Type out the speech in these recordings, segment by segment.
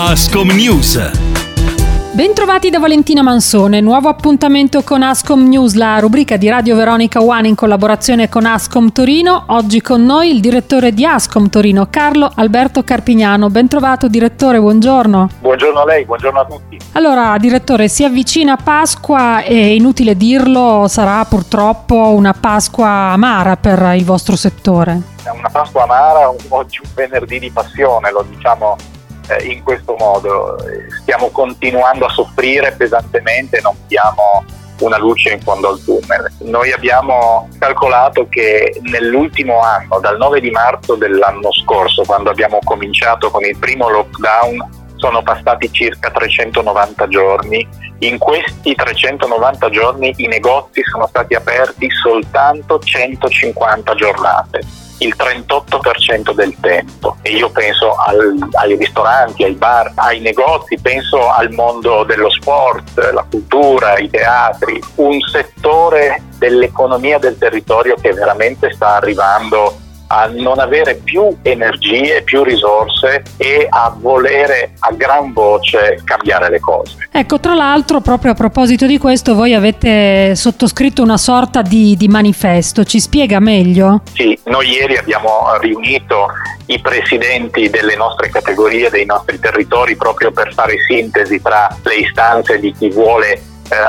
Ascom News. Bentrovati da Valentina Mansone, nuovo appuntamento con Ascom News, la rubrica di Radio Veronica One in collaborazione con Ascom Torino. Oggi con noi il direttore di Ascom Torino, Carlo Alberto Carpignano. Bentrovato direttore, buongiorno. Buongiorno a lei, buongiorno a tutti. Allora, direttore, si avvicina Pasqua e inutile dirlo, sarà purtroppo una Pasqua amara per il vostro settore. È una Pasqua amara, oggi un venerdì di passione, lo diciamo eh, in questo modo. Stiamo continuando a soffrire pesantemente, non vediamo una luce in fondo al tunnel. Noi abbiamo calcolato che nell'ultimo anno, dal 9 di marzo dell'anno scorso, quando abbiamo cominciato con il primo lockdown, sono passati circa 390 giorni. In questi 390 giorni i negozi sono stati aperti soltanto 150 giornate il 38% del tempo. E io penso al, ai ristoranti, ai bar, ai negozi, penso al mondo dello sport, la cultura, i teatri, un settore dell'economia del territorio che veramente sta arrivando a non avere più energie, più risorse e a volere a gran voce cambiare le cose. Ecco, tra l'altro, proprio a proposito di questo, voi avete sottoscritto una sorta di, di manifesto, ci spiega meglio? Sì, noi ieri abbiamo riunito i presidenti delle nostre categorie, dei nostri territori, proprio per fare sintesi tra le istanze di chi vuole eh,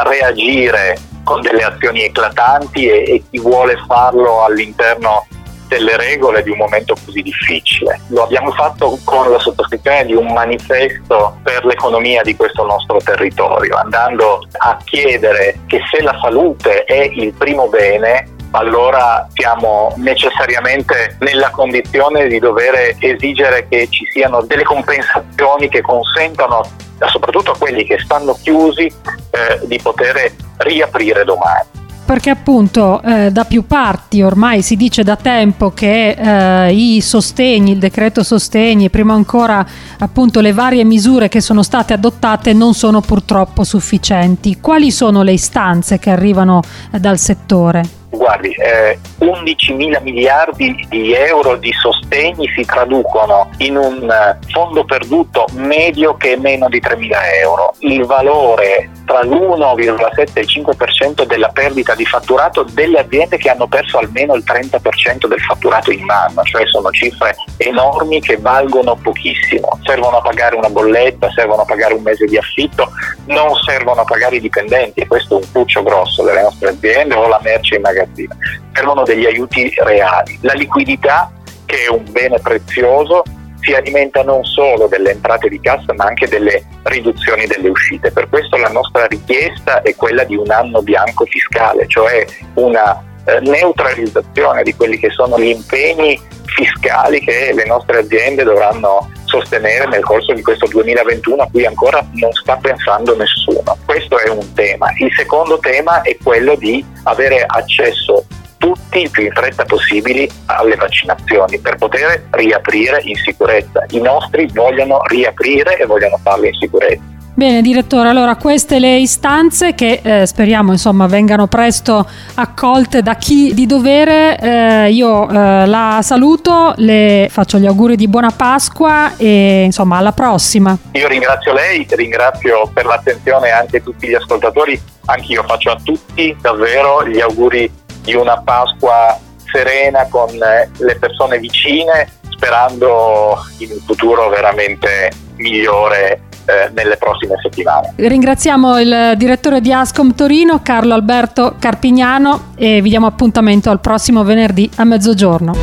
reagire con delle azioni eclatanti e, e chi vuole farlo all'interno delle regole di un momento così difficile. Lo abbiamo fatto con la sottoscrizione di un manifesto per l'economia di questo nostro territorio, andando a chiedere che se la salute è il primo bene, allora siamo necessariamente nella condizione di dover esigere che ci siano delle compensazioni che consentano soprattutto a quelli che stanno chiusi eh, di poter riaprire domani perché appunto eh, da più parti ormai si dice da tempo che eh, i sostegni, il decreto sostegni e prima ancora appunto le varie misure che sono state adottate non sono purtroppo sufficienti. Quali sono le istanze che arrivano eh, dal settore? Guardi, eh, 11 mila miliardi di euro di sostegni si traducono in un eh, fondo perduto medio che è meno di 3 mila euro. Il valore tra l'1,7 e il 5% della perdita di fatturato delle aziende che hanno perso almeno il 30% del fatturato in anno, cioè sono cifre enormi che valgono pochissimo. Servono a pagare una bolletta, servono a pagare un mese di affitto, non servono a pagare i dipendenti e questo è un puccio grosso delle nostre aziende o la merce in magazzino. Servono degli aiuti reali. La liquidità, che è un bene prezioso, si alimenta non solo delle entrate di cassa ma anche delle riduzioni delle uscite. Per questo la nostra richiesta è quella di un anno bianco fiscale, cioè una eh, neutralizzazione di quelli che sono gli impegni fiscali che le nostre aziende dovranno sostenere nel corso di questo 2021 a cui ancora non sta pensando nessuno. Questo è un tema. Il secondo tema è quello di avere accesso tutti il più in fretta possibile alle vaccinazioni per poter riaprire in sicurezza. I nostri vogliono riaprire e vogliono farlo in sicurezza. Bene direttore, allora queste le istanze che eh, speriamo insomma vengano presto accolte da chi di dovere, eh, io eh, la saluto, le faccio gli auguri di buona Pasqua e insomma alla prossima. Io ringrazio lei, ringrazio per l'attenzione anche tutti gli ascoltatori, anche io faccio a tutti davvero gli auguri di una Pasqua serena con eh, le persone vicine, sperando in un futuro veramente migliore eh, nelle prossime settimane. Ringraziamo il direttore di Ascom Torino, Carlo Alberto Carpignano, e vi diamo appuntamento al prossimo venerdì a mezzogiorno.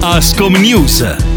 Ascom News